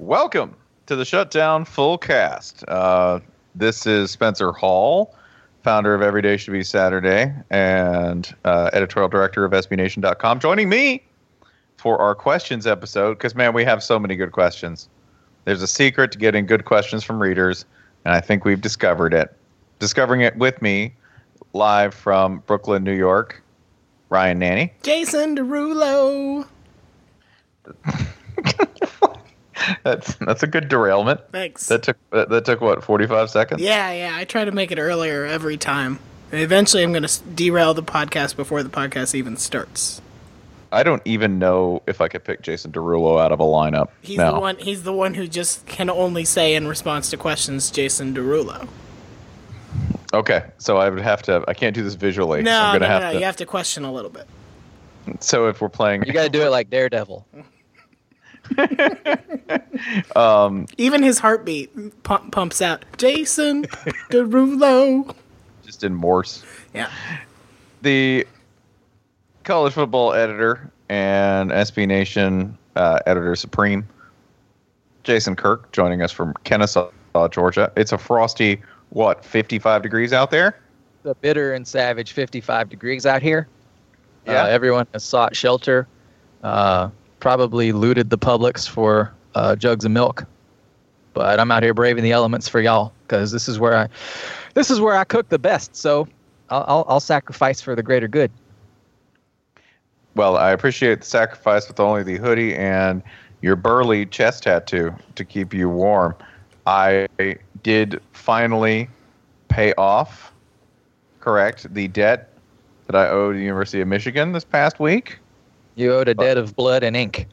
Welcome to the Shutdown Full Cast. Uh, this is Spencer Hall, founder of Every Day Should Be Saturday and uh, editorial director of SBNation.com, joining me for our questions episode because, man, we have so many good questions. There's a secret to getting good questions from readers, and I think we've discovered it. Discovering it with me live from Brooklyn, New York, Ryan Nanney. Jason Derulo. That's that's a good derailment. Thanks. That took that, that took what forty five seconds. yeah, yeah. I try to make it earlier every time. And eventually, I'm going to derail the podcast before the podcast even starts. I don't even know if I could pick Jason Derulo out of a lineup. He's now. the one. He's the one who just can only say in response to questions, Jason Derulo. Okay, so I would have to. I can't do this visually. No, I'm no, gonna no, have no. to. You have to question a little bit. So if we're playing, You got to do it like Daredevil. Even his heartbeat pump, pumps out, Jason Derulo. just in Morse. Yeah. the college football editor and SB Nation uh, editor supreme, Jason Kirk, joining us from Kennesaw, Georgia. It's a frosty, what, 55 degrees out there? The bitter and savage 55 degrees out here. Yeah. Uh, everyone has sought shelter. Uh, probably looted the Publix for uh, jugs of milk. But I'm out here braving the elements for y'all because this is where I, this is where I cook the best. So I'll, I'll, I'll sacrifice for the greater good. Well, I appreciate the sacrifice with only the hoodie and your burly chest tattoo to keep you warm. I did finally pay off, correct, the debt that I owed the University of Michigan this past week. You owed a debt of blood and ink.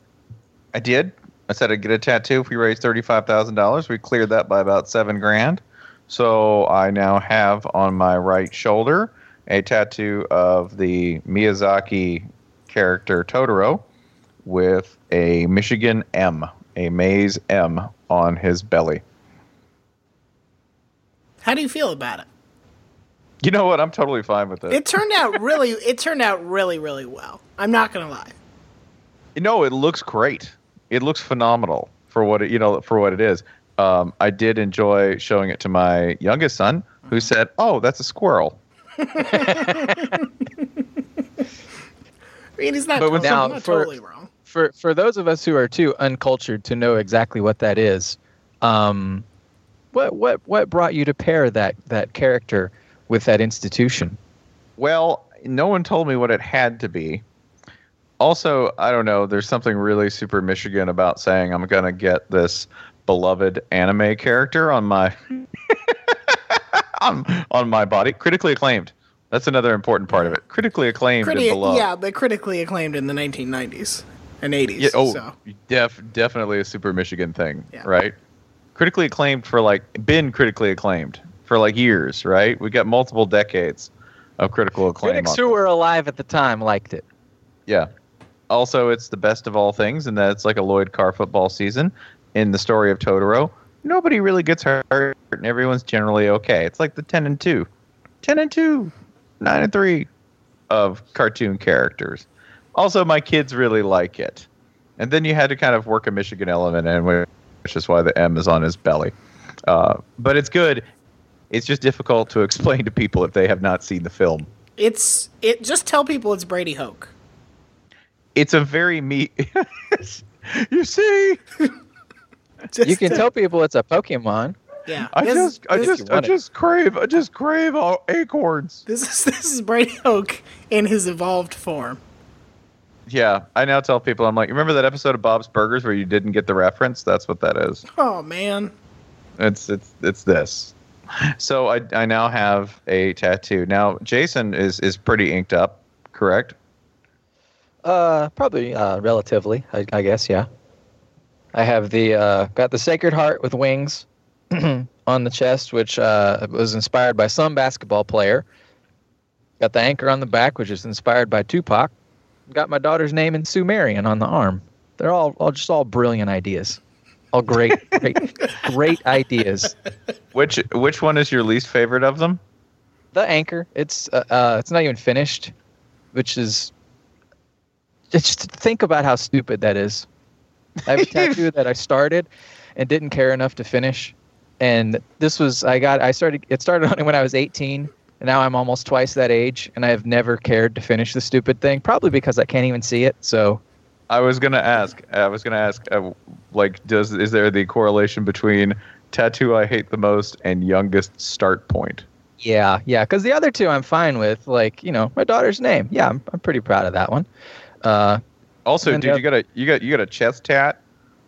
I did. I said I'd get a tattoo if we raised thirty-five thousand dollars. We cleared that by about seven grand. So I now have on my right shoulder a tattoo of the Miyazaki character Totoro with a Michigan M, a Maize M on his belly. How do you feel about it? You know what? I'm totally fine with it. It turned out really. It turned out really, really well. I'm not gonna lie. No, it looks great. It looks phenomenal for what it, you know for what it is. Um, I did enjoy showing it to my youngest son, who said, "Oh, that's a squirrel." I mean, he's not, But with totally, some- not for- totally wrong. for for those of us who are too uncultured to know exactly what that is, um, what what what brought you to pair that that character with that institution? Well, no one told me what it had to be. Also, I don't know. There's something really super Michigan about saying I'm gonna get this beloved anime character on my on, on my body, critically acclaimed. That's another important part of it. Critically acclaimed Criti- and beloved. yeah, but critically acclaimed in the 1990s and 80s. Yeah, oh, so. def, definitely a super Michigan thing, Yeah. right? Critically acclaimed for like been critically acclaimed for like years, right? We got multiple decades of critical acclaim. Critics who were alive at the time liked it. Yeah. Also, it's the best of all things, and that it's like a Lloyd Carr football season. In the story of Totoro, nobody really gets hurt, and everyone's generally okay. It's like the ten and two, 10 and two, nine and three of cartoon characters. Also, my kids really like it. And then you had to kind of work a Michigan element in, which is why the M is on his belly. Uh, but it's good. It's just difficult to explain to people if they have not seen the film. It's it. Just tell people it's Brady Hoke. It's a very me. you see, Just You can tell- tell people it's a Pokemon. Yeah, I this, just, I just, I just crave, I just crave all acorns. this is this is Brady Hoke in his evolved form. Yeah, I now tell people, I'm like, remember that episode of Bob's Burgers where you didn't get the reference? That's what that is. Oh man, It's, it's, it's this. So I, I now have a tattoo. Now Jason is is pretty inked up, correct? Uh, probably uh, relatively, I, I guess. Yeah. I have the uh, got the Sacred Heart with wings on the chest, which uh, was inspired by some basketball player. Got the anchor on the back, which is inspired by Tupac. Got my daughter's name in Sumerian on the arm. They're all, all just all brilliant ideas. All great, great, great ideas. Which which one is your least favorite of them? The anchor, it's uh, uh, it's not even finished, which is just think about how stupid that is. I have a tattoo that I started and didn't care enough to finish. And this was I got I started it started on when I was 18 and now I'm almost twice that age and I have never cared to finish the stupid thing probably because I can't even see it. So I was gonna ask. I was gonna ask. Uh, like, does is there the correlation between tattoo I hate the most and youngest start point? yeah, yeah, cuz the other two I'm fine with like, you know, my daughter's name. Yeah, I'm, I'm pretty proud of that one. Uh Also, dude, you got a you got you got a chest tat.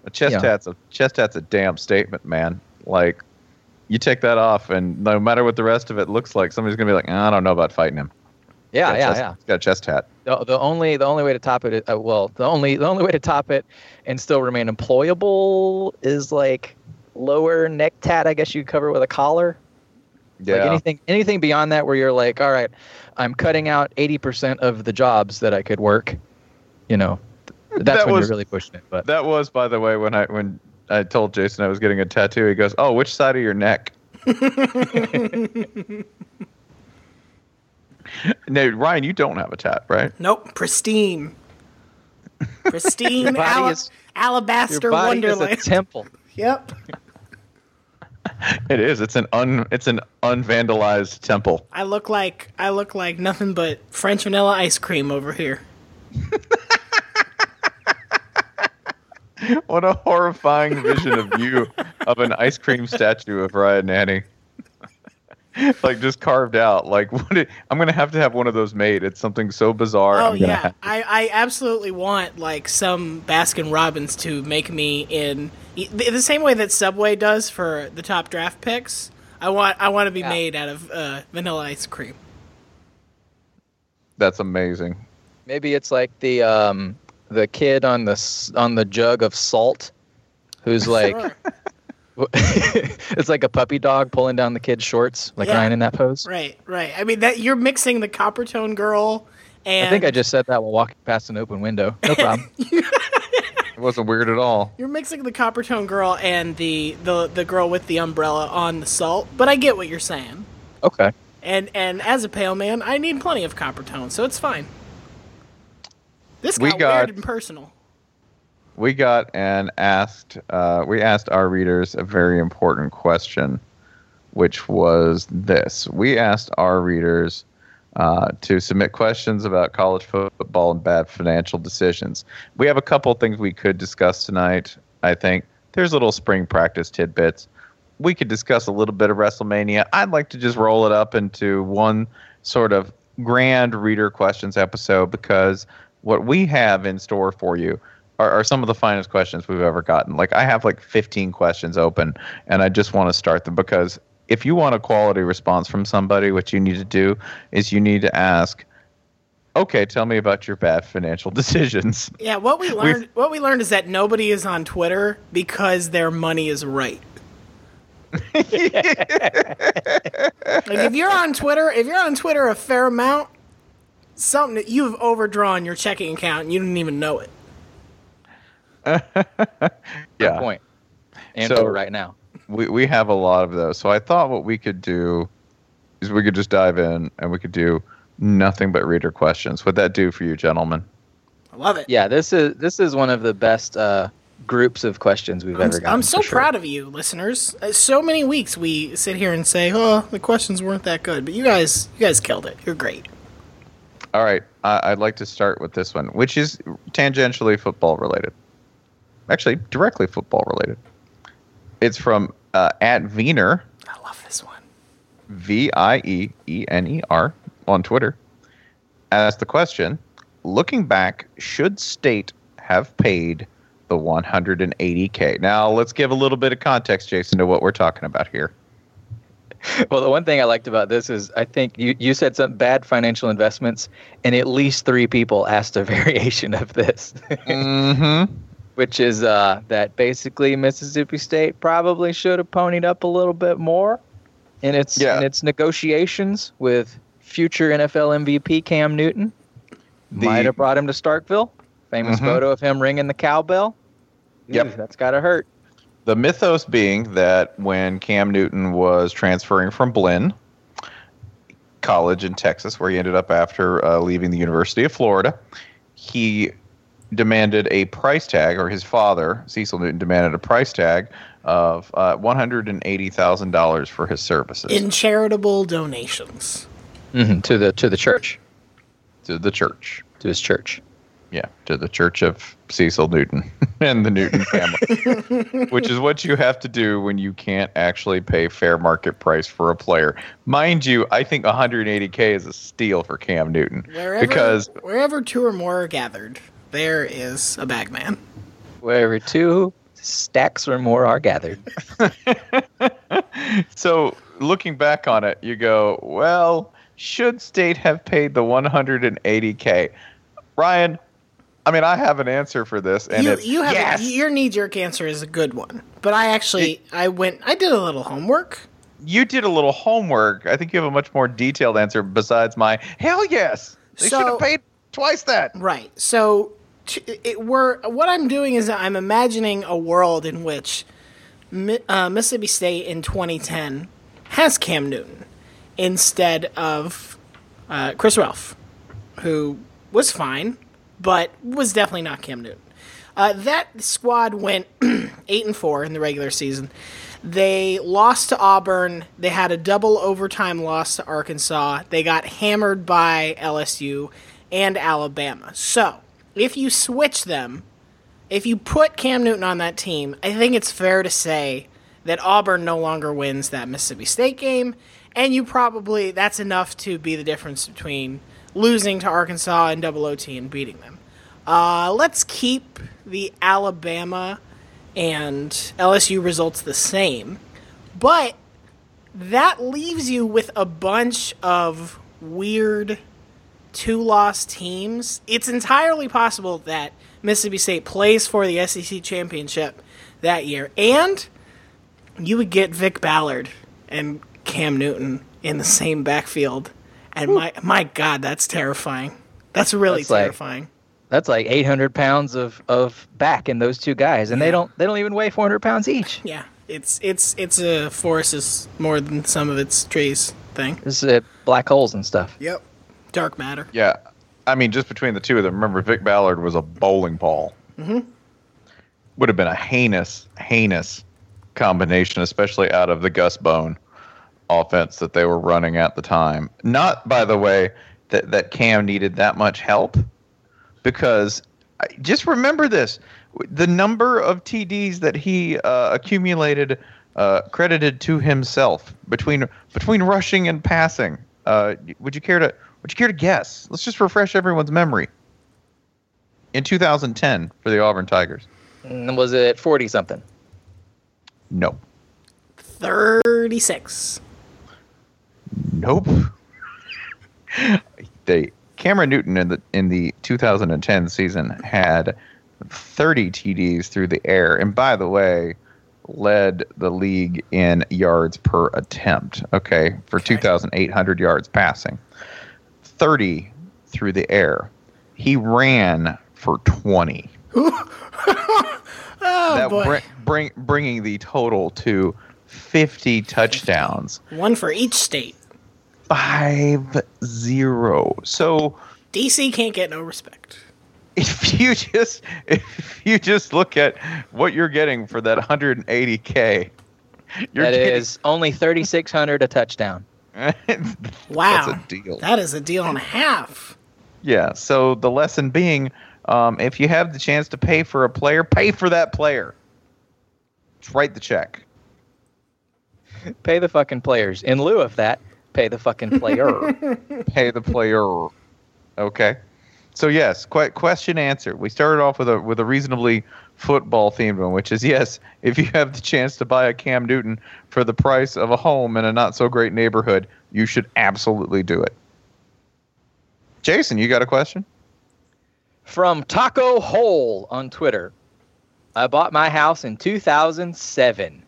A chest Yeah. tat's a chest tat's a damn statement, man. Like, you take that off, and no matter what the rest of it looks like, somebody's gonna be like, I don't know about fighting him. yeah, yeah, chest- yeah. Got a chest tat. The, the only the only way to top it is, uh, well the only the only way to top it and still remain employable is like lower neck tat I guess you cover with a collar Yeah. like anything anything beyond that where you're like all right I'm cutting out 80% of the jobs that I could work you know th- that's That when was- you're really pushing it but that was, by the way, when I when I told Jason I was getting a tattoo. He goes, "Oh, which side of your neck?" no, Ryan, you don't have a tat, right? Nope, pristine. Pristine Your body is- alabaster your body is a wonderland. temple yep. It is. It's an un. It's an unvandalized temple. I look like I look like nothing but French vanilla ice cream over here. What a horrifying vision of you of an ice cream statue of Ryan Nanney. like just carved out. Like what? It, I'm gonna have to have one of those made. It's something so bizarre. Oh I'm yeah, I, I absolutely want like some Baskin Robbins to make me in the the same way that Subway does for the top draft picks. I want I want to be Yeah. made out of uh, vanilla ice cream. that's amazing. maybe it's like the um the kid on the on the jug of salt who's like it's like a puppy dog pulling down the kid's shorts, like Yeah. Ryan in that pose. right, right. I mean that you're mixing the Coppertone girl and I think I just said that while walking past an open window. No problem. It wasn't weird at all. You're mixing the Coppertone girl and the, the the girl with the umbrella on the salt, but I get what you're saying. okay. And and as a pale man, I need plenty of Coppertone, so it's fine. This We got, got- weird and personal. we got and asked uh, we asked our readers a very important question which was this. We asked our readers uh, to submit questions about college football and bad financial decisions. We have a couple things we could discuss tonight i think. There's little spring practice tidbits. We could discuss a little bit of wrestlemania. I'd like to just roll it up into one sort of grand reader questions episode because what we have in store for you are, are some of the finest questions we've ever gotten. Like I have like 15 questions open, and I just want to start them because if you want a quality response from somebody, what you need to do is you need to ask, "Okay, tell me about your bad financial decisions." Yeah, what we learned what we learned is that nobody is on Twitter because their money is right. like if you're on Twitter, if you're on Twitter a fair amount, something that you've overdrawn your checking account and you didn't even know it. yeah, Point. And So- right now. we we have a lot of those. So I thought what we could do is we could just dive in and we could do nothing but reader questions. Would that do for you, gentlemen? I love it. Yeah, this is this is one of the best uh, groups of questions we've I'm, ever gotten. I'm so sure. proud of you, listeners. Uh, So many weeks we sit here and say, "Oh, the questions weren't that good," but you guys, you guys killed it. You're great. All right, I I'd like to start with this one, which is tangentially football related. Actually, directly football related. It's from uh, at Wiener, I love this one. V I E E N E R, on Twitter. Asked the question Looking back, should state have paid the 180K? Now, let's give a little bit of context, Jason, to what we're talking about here. Well, the one thing I liked about this is I think you, you said some bad financial investments, and at least three people asked a variation of this, mm-hmm. which is uh, that basically Mississippi State probably should have ponied up a little bit more in its Yeah. in its negotiations with future NFL MVP Cam Newton. The- Might have brought him to Starkville. Famous Mhm. photo of him ringing the cowbell. Yep. Ooh, that's gotta hurt. The mythos being that when Cam Newton was transferring from Blinn College in Texas, where he ended up after uh, leaving the University of Florida, he demanded a price tag, or his father, Cecil Newton, demanded a price tag of uh, $180,000 for his services In charitable donations. hmm to the to the church, to the church. to his church. Yeah, to the Church of Cecil Newton and the Newton family, which is what you have to do when you can't actually pay fair market price for a player. Mind you, I think 180k is a steal for Cam Newton Wherever, because wherever two or more are gathered, there is a bagman. Wherever two stacks or more are gathered. so looking back on it, you go, well, should State have paid the 180k? Ryan, I mean, I have an answer for this, and you, it's you have yes. your knee jerk answer is a good one, but I actually I went I did a little homework. you did a little homework. I think you have a much more detailed answer besides my hell yes. They So- should have paid twice that. Right. So t- it, we're what I'm doing is I'm imagining a world in which Mi- uh, Mississippi State in 2010 has Cam Newton instead of uh, Chris Relf, who was fine, but was definitely not Cam Newton. Uh, that squad went eight and four in the regular season. They lost to Auburn. They had a double overtime loss to Arkansas. They got hammered by LSU and Alabama. So, if you switch them, if you put Cam Newton on that team, I think it's fair to say that Auburn no longer wins that Mississippi State game, and you probably that's enough to be the difference between losing to Arkansas and double OT and beating them. Uh, let's keep the Alabama and LSU results the same, but that leaves you with a bunch of weird two loss teams. It's entirely possible that Mississippi State plays for the SEC championship that year, and you would get Vick Ballard and Cam Newton in the same backfield. And my my God, that's terrifying. That's really That's like- terrifying. That's like 800 pounds of, of back in those two guys, and Yeah. they don't they don't even weigh 400 pounds each. yeah, it's it's it's a forest is more than some of its trees thing. This is uh, black holes and stuff. Yep, dark matter. Yeah, I mean, just between the two of them. Remember, Vick Ballard was a bowling ball. Mm-hmm. Would have been a heinous, heinous combination, especially out of the Gus Bone offense that they were running at the time. Not, by the way, that that Cam needed that much help, because just remember this: the number of TDs that he uh, accumulated, uh, credited to himself between between rushing and passing. Uh, would you care to would you care to guess? Let's just refresh everyone's memory. In 2010 for the Auburn Tigers. Was it 40 something? No. Thirty six. Nope. they Cameron Newton in the in the 2010 season had 30 TDs through the air, and by the way, led the league in yards per attempt. Okay, for Okay. 2,800 yards passing, 30 through the air. He ran for 20. Oh that boy, bring, bring bringing the total to 50 touchdowns. one for each state. Five zero. So DC can't get no respect. if you just if you just look at what you're getting for that 180k, you're That getting, is only 3,600 a touchdown. Wow, That's a deal. That is a deal and a half. yeah. So the lesson being, um, if you have the chance to pay for a player, pay for that player. Just write the check. Pay the fucking players. In lieu of that, pay the fucking player. pay the player. Okay. So yes, que- question answer. We started off with a with a reasonably football themed one, which is yes, if you have the chance to buy a Cam Newton for the price of a home in a not so great neighborhood, you should absolutely do it. Jason, you got a question? From Taco Hole on Twitter. I bought my house in 2007.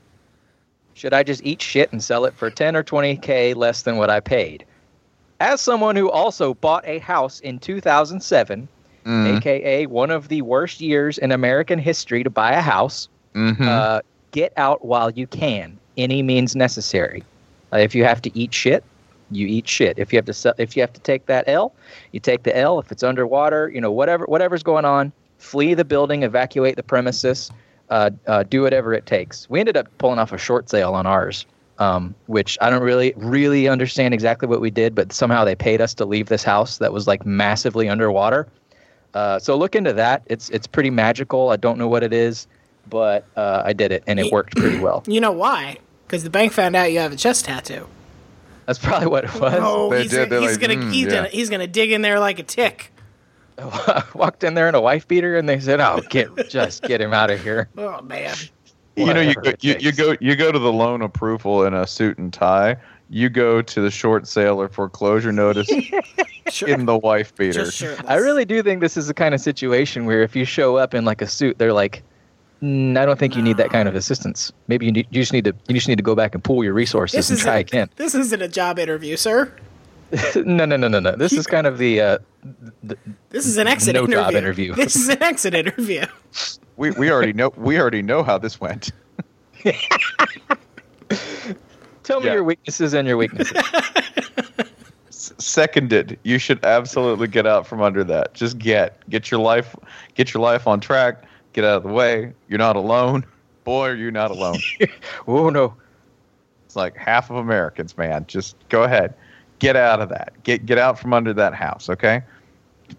Should I just eat shit and sell it for 10 or 20k less than what I paid? As someone who also bought a house in 2007, Mm, aka one of the worst years in American history to buy a house, mhm. uh, get out while you can. Any means necessary. Uh, if you have to eat shit, you eat shit. If you have to sell, if you have to take that L, you take the L. If it's underwater, you know whatever whatever's going on, flee the building, evacuate the premises, uh, uh, do whatever it takes. We ended up pulling off a short sale on ours, um, which I don't really really understand exactly what we did, but somehow they paid us to leave this house that was like massively underwater. Uh, so look into that. It's it's pretty magical. I don't know what it is, but uh, I did it and it worked pretty well. You know why? Because the bank found out you have a chest tattoo. That's probably what it was. Oh, They he's, did, they're he's like, gonna "Mm, he's yeah." gonna he's gonna dig in there like a tick. Walked in there in a wife beater, and they said, "Oh, get just get him out of here." Oh man. you know, you go, you, you go you go to the loan approval in a suit and tie. You go to the short sale or foreclosure notice Sure. in the wife beater. Just. I really do think this is the kind of situation where if you show up in like a suit, they're like, "Mm, "I don't think you need that kind of assistance. Maybe you, need, you just need to you just need to go back and pool your resources This and try again." This isn't a job interview, sir. no, no, no, no, no. This is kind of the uh, This is an exit No interview. job interview. This is an exit interview. We we already know we already know how this went. tell me Yeah. your weaknesses and your weaknesses. S- Seconded. You should absolutely get out from under that. Just get get your life get your life on track. Get out of the way. You're not alone. Boy, are you not alone. oh no, It's like half of Americans, man. Just go ahead. Get out of that. Get get out from under that house, okay?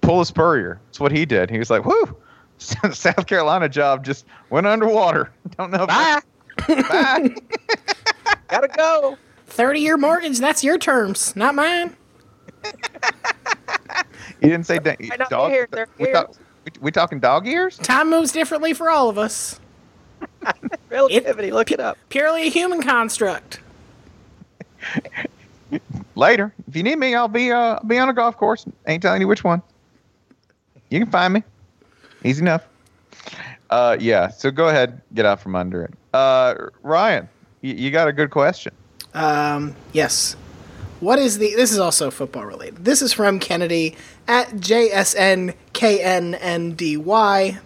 Pull a Spurrier. That's what he did. He was like, whoo, South Carolina job just went underwater. Don't know. if- bye. Bye. Gotta go. Thirty year mortgage, that's your terms, not mine. He didn't say da- not dog. here, they're we, talk, we, we talking dog ears? Time moves differently for all of us. Relativity. look it up. Purely a human construct. Later. If you need me, I'll be uh be on a golf course. Ain't telling you which one. You can find me. Easy enough. Uh yeah, so go ahead, get out from under it. Uh Ryan, you, you got a good question. Um, yes. What is the? This is also football related. This is from Kennedy at JSNKNNDY.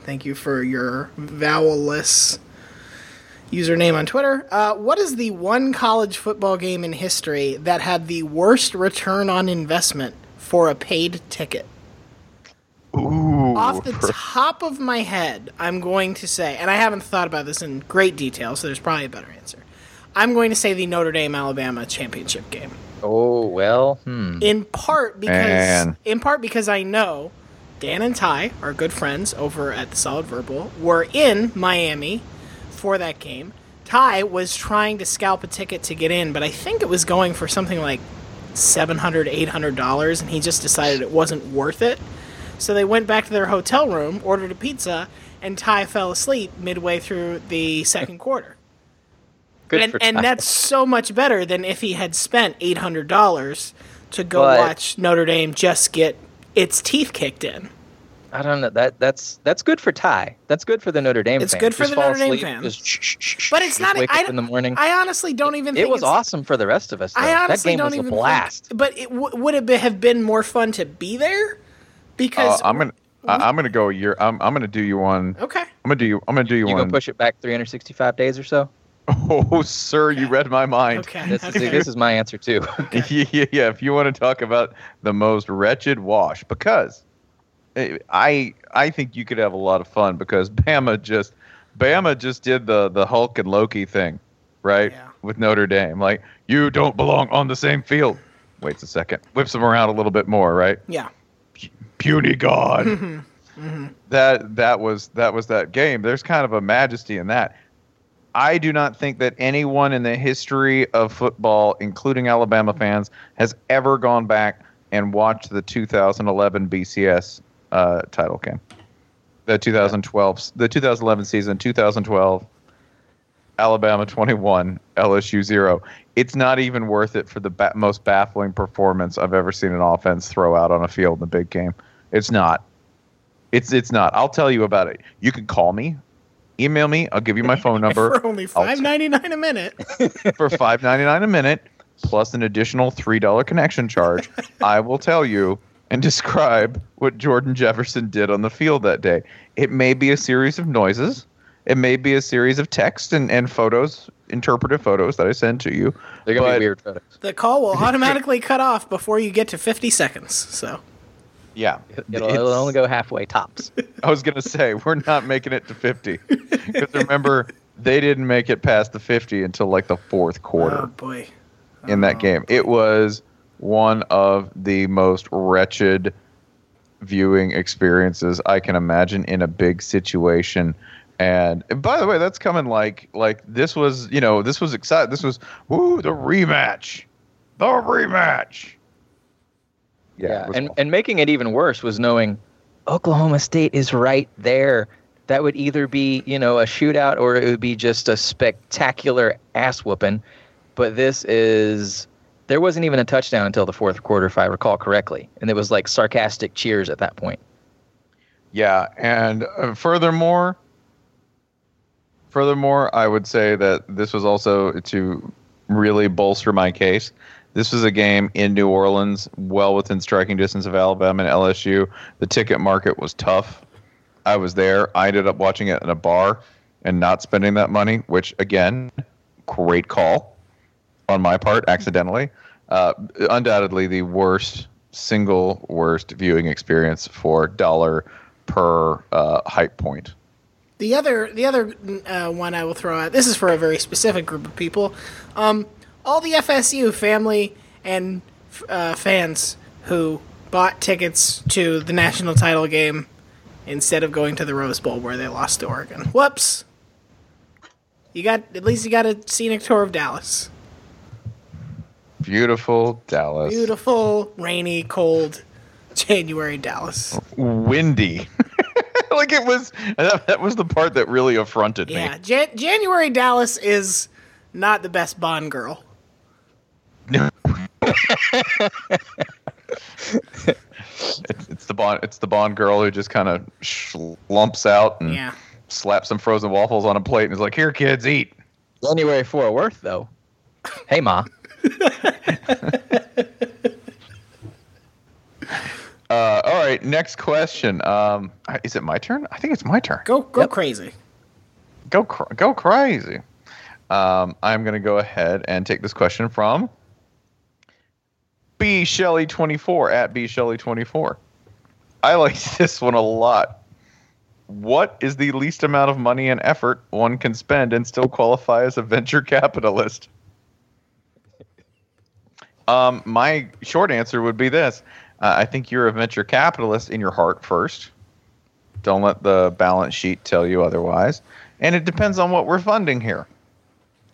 Thank you for your vowelless username on Twitter. Uh, what is the one college football game in history that had the worst return on investment for a paid ticket? Ooh. Off the top of my head, I'm going to say, and I haven't thought about this in great detail, so there's probably a better answer. I'm going to say the Notre Dame Alabama championship game. Oh well. Hmm. In part because Man. in part because I know Dan and Ty, our good friends over at the Solid Verbal, were in Miami for that game. Ty was trying to scalp a ticket to get in, but I think it was going for something like $700, $800, and he just decided it wasn't worth it. So they went back to their hotel room, ordered a pizza, and Ty fell asleep midway through the second quarter. Good and for and that's so much better than if he had spent eight hundred dollars to go But- watch Notre Dame just get its teeth kicked in. I don't know. That that's that's good for Ty. That's good for the Notre Dame. It's fans. good for Just the fall Notre Dame asleep, fans. just shh, shh, shh, But it's just not. Wake I, up in the morning. I honestly don't even. it think was it's- awesome for the rest of us. Though. I that honestly game don't was a blast. Think, but it, w- would it be, have been more fun to be there? Because Uh, I'm gonna I, I'm gonna go a year. I'm I'm gonna do you one. okay. I'm gonna do you. I'm gonna do you, You one. gonna push it back 365 days or so? Oh, sir, you read my mind. Okay. This is okay. this is my answer too. yeah, yeah. If you want to talk about the most wretched wash, because I I think you could have a lot of fun because Bama just Bama just did the the Hulk and Loki thing, right? Yeah. With Notre Dame, like you don't belong on the same field. Waits a second, whips them around a little bit more, right? yeah. puny god. Mm-hmm. Mm-hmm. That that was that was that game. There's kind of a majesty in that. I do not think that anyone in the history of football, including Alabama fans, has ever gone back and watched the 2011 BCS uh, title game. The 2012, the 2011 season, 2012, Alabama 21, LSU 0. It's not even worth it for the ba- most baffling performance I've ever seen an offense throw out on a field in a big game. It's not. It's it's not. I'll tell you about it. You can call me, email me. I'll give you my phone number For only five ninety nine a minute. for five ninety nine a minute, plus an additional three dollar connection charge. I will tell you and describe what Jordan Jefferson did on the field that day. It may be a series of noises. It may be a series of text and, and photos, interpretive photos that I send to you. They're gonna But- be weird photos. The call will automatically cut off before you get to fifty seconds. So Yeah, It'll, it'll only go halfway tops. I was gonna say we're not making it to 50 because remember they didn't make it past the 50 until like the fourth quarter. Oh boy. in that oh. game. It was one of the most wretched viewing experiences I can imagine in a big situation. And, and by the way, that's coming like like this was you know this was exciting. This was woo the rematch, the rematch. Yeah, Yeah, and cool. and making it even worse was knowing Oklahoma State is right there. That would either be you know a shootout or it would be just a spectacular ass whooping. But this is there wasn't even a touchdown until the fourth quarter, if I recall correctly, and it was like sarcastic cheers at that point. Yeah, and uh, furthermore, furthermore, I would say that this was also to really bolster my case. This was a game in New Orleans, well within striking distance of Alabama and LSU. The ticket market was tough. I was there. I ended up watching it in a bar and not spending that money, which again, great call on my part, accidentally. Uh, undoubtedly, the worst single worst viewing experience for dollar per uh, hype point. The other, the other uh, one I will throw out. This is for a very specific group of people. Um, all the FSU family and uh, fans who bought tickets to the national title game instead of going to the Rose Bowl where they lost to Oregon. Whoops. You got at least you got a scenic tour of Dallas. Beautiful Dallas. Beautiful, rainy, cold January Dallas. Windy. like it was that, that was the part that really affronted Yeah, me. Jan- January Dallas is not the best Bond girl. It's, it's the Bond it's the Bond girl who just kind of slumps out and Yeah. slaps some frozen waffles on a plate and is like, "Here kids, eat." January Fort Worth, though. Hey, ma. Uh, all right, next question. Um, is it my turn? I think it's my turn. Go go Yep. crazy. go cr- go crazy. Um, I'm going to go ahead and take this question from B Shelley 24 at B Shelley 24. I like this one a lot. What is the least amount of money and effort one can spend and still qualify as a venture capitalist? Um, my short answer would be this: uh, I think you're a venture capitalist in your heart first. Don't let the balance sheet tell you otherwise. And it depends on what we're funding here.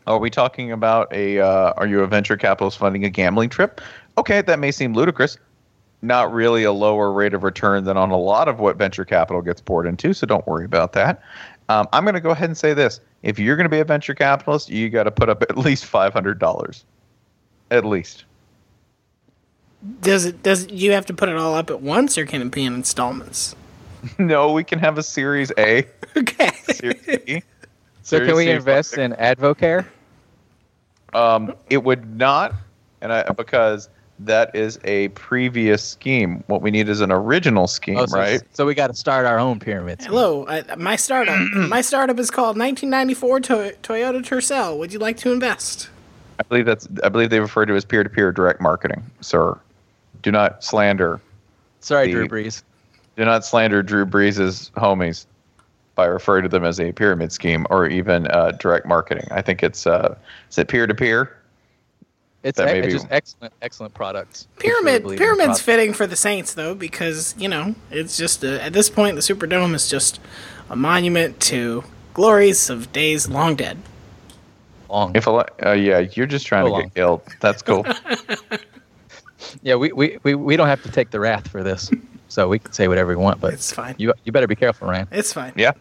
Are we talking about a? Uh, are you a venture capitalist funding a gambling trip? Okay, that may seem ludicrous. Not really a lower rate of return than on a lot of what venture capital gets poured into. So don't worry about that. Um, I'm going to go ahead and say this: if you're going to be a venture capitalist, you got to put up at least five hundred dollars, at least. Does it does you have to put it all up at once or can it be in installments? no, we can have a Series A, Okay. Series B. So can we C invest in Advocare? Um, it would not, and I, because that is a previous scheme. What we need is an original scheme, Oh, so, right? So we got to start our own pyramid. scheme. Hello, I, my startup. my startup is called 1994 to- Toyota Tercel. Would you like to invest? I believe that's. I believe they refer to as peer-to-peer direct marketing, sir. Do not slander. Sorry, the- Drew Brees. Do not slander Drew Brees' homies by referring to them as a pyramid scheme or even uh, direct marketing. I think it's uh, is it peer-to-peer? It's, that e- it's just excellent, excellent products. Just really Pyramid pyramid's product. fitting for the Saints though because you know it's just a, at this point the Superdome is just a monument to glories of days long dead. long. If a, uh, yeah, you're just trying So to long. get killed. That's cool. Yeah, we, we, we, we don't have to take the wrath for this, so we can say whatever we want. But It's fine. you you better be careful, Ryan. It's fine. yeah,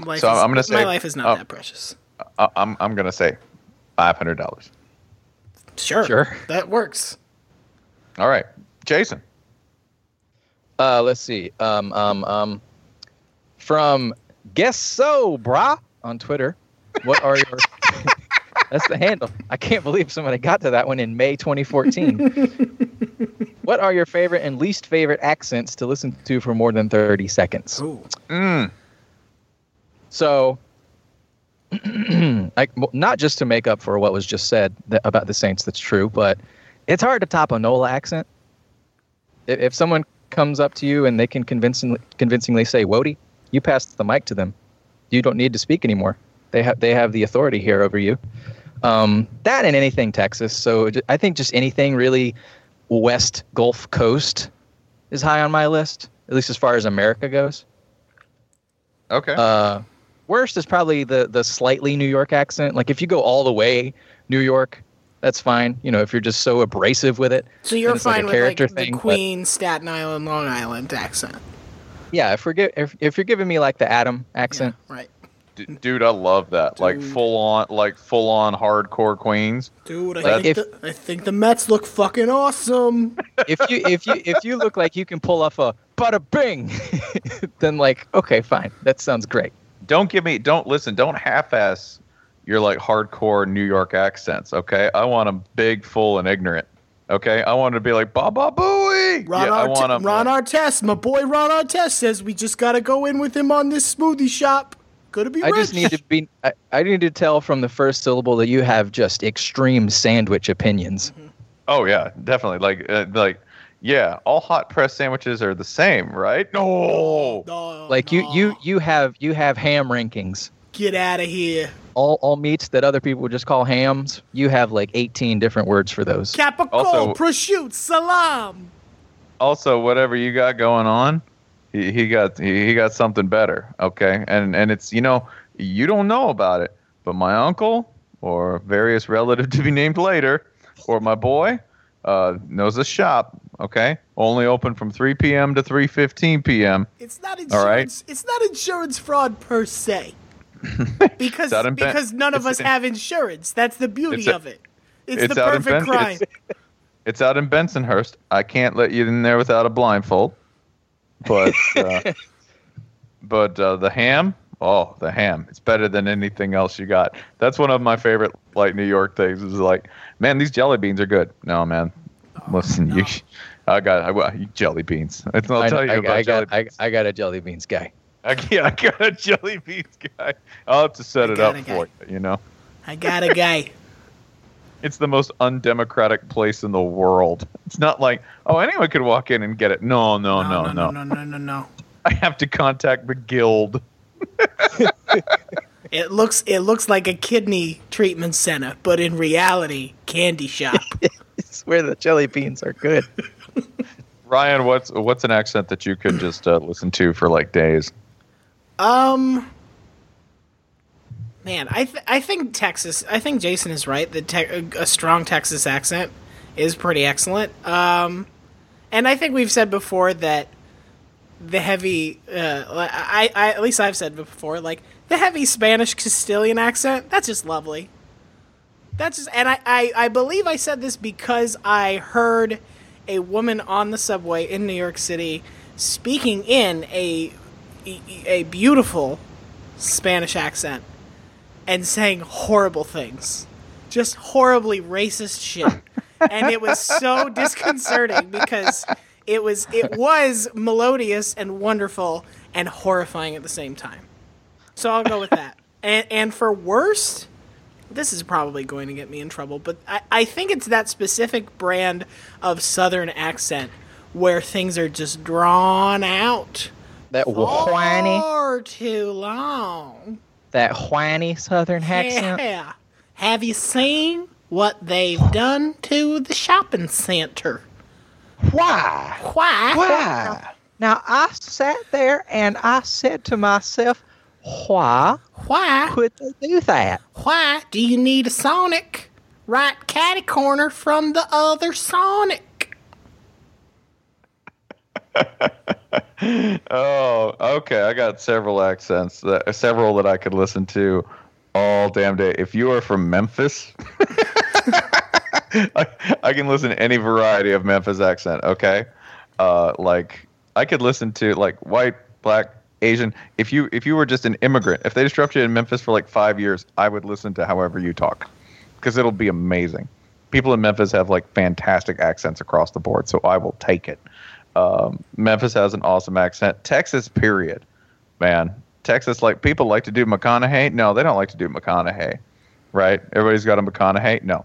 Life So is- I'm gonna say- my life is not oh. that precious. I, I'm I'm gonna say five hundred dollars. Sure, Sure. that works. All right, Jason. Uh, let's see. Um, um, um, from guess so, brah, on Twitter. What are your? That's the handle. I can't believe somebody got to that one in May 2014. what are your favorite and least favorite accents to listen to for more than 30 seconds? Ooh. Mm. So, like, not just to make up for what was just said th- about the Saints, that's true, but it's hard to top a NOLA accent. If, if someone comes up to you and they can convincingly convincingly say "Wody," you pass the mic to them. You don't need to speak anymore. They have they have the authority here over you. Um, that and anything Texas. So I think just anything really West Gulf Coast is high on my list, at least as far as America goes. Okay. Uh, worst is probably the the slightly New York accent. Like if you go all the way New York, that's fine. You know, if you're just so abrasive with it. So you're then it's like a fine with like character the thing, but- Queen, Staten Island, Long Island accent. Yeah, if we're gi- if, if you're giving me like the Adam accent, Yeah, right. D- dude, I love that. Like full on, like full on hardcore Queens. Dude, I think, if- the, I think the Mets look fucking awesome. if you if you if you look like you can pull off a bada bing, then like okay, fine, that sounds great. Don't give me. Don't listen. Don't half-ass your like hardcore New York accents. Okay, I want them big, full, and ignorant. Okay, I want to be like Baba Booey. Ron, yeah, I Arte- want 'em, Ron like- Artest, my boy Ron Artest says we just gotta go in with him on this smoothie shop. Gonna be I rich. just need to be I, I need to tell from the first syllable that you have just extreme sandwich opinions. Oh yeah, definitely. Like, uh, like, yeah. All hot press sandwiches are the same, right? No. No, Like you no. you you have you have ham rankings. get out of here. All all meats that other people would just call hams, you have like 18 different words for those. Capicola, Also- prosciutto, salam. also whatever you got going on he, he got he, he got something better okay and and it's you know you don't know about it but my uncle or various relative to be named later or my boy uh, knows a shop okay only open from 3 p.m to 3.15 p.m It's not insurance. All right. It's not insurance fraud per se. Because because none of us in- have insurance. That's the beauty a- of it. It's, it's the perfect Ben- crime. it's, it's out in bensonhurst i can't let you in there without a blindfold but uh, but uh, the ham? Oh the ham. It's better than anything else you got. That's one of my favorite like new york things is like man these jelly beans are good. No man. Listen you i got I, well, you jelly beans. I'll I, tell you I- about I jelly got I, beans. I got a jelly beans guy. I, yeah, I got a jelly beans guy. I'll have to set I it up a for you you know? I got a guy. It's the most undemocratic place in the world it's not like oh anyone could walk in and get it no no no no, no, no, no, no, no. i have to contact the guild It looks it looks like a kidney treatment center, but in reality, candy shop. It's where the jelly beans are good. Ryan, what's what's an accent that you could just uh, listen to for like days? um, man, I th- I think Texas. I think Jason is right. That te- a strong Texas accent is pretty excellent. Um, and I think we've said before that the heavy. Uh, I, I at least I've said before like the heavy Spanish Castilian accent. That's just lovely. That's just, and I, I, I believe I said this because I heard a woman on the subway in New York City speaking in a a beautiful Spanish accent and saying horrible things, just horribly racist shit, and it was so disconcerting because it was it was melodious and wonderful and horrifying at the same time. So I'll go with that. And and for worst, this is probably going to get me in trouble, but I, I think it's that specific brand of Southern accent where things are just drawn out That whiny, far too long. That whiny Southern accent. Yeah. Have you seen what they've done to the shopping center? Why? Why? Why? Now I sat there and I said to myself, why Why? would they do that? Why do you need a Sonic right catty corner from the other Sonic? Oh, okay. I got several accents, that, several that I could listen to all damn day. If you are from Memphis, I, I can listen to any variety of Memphis accent. Okay, uh, like I could listen to like white, black, Asian. If you if you were just an immigrant, if they just dropped you in Memphis for like five years, I would listen to however you talk because it'll be amazing. People in Memphis have like fantastic accents across the board, so I will take it. Um, Memphis has an awesome accent. Texas, period, man. Texas, like people like to do McConaughey. No, they don't like to do McConaughey, right? Everybody's got a McConaughey. No,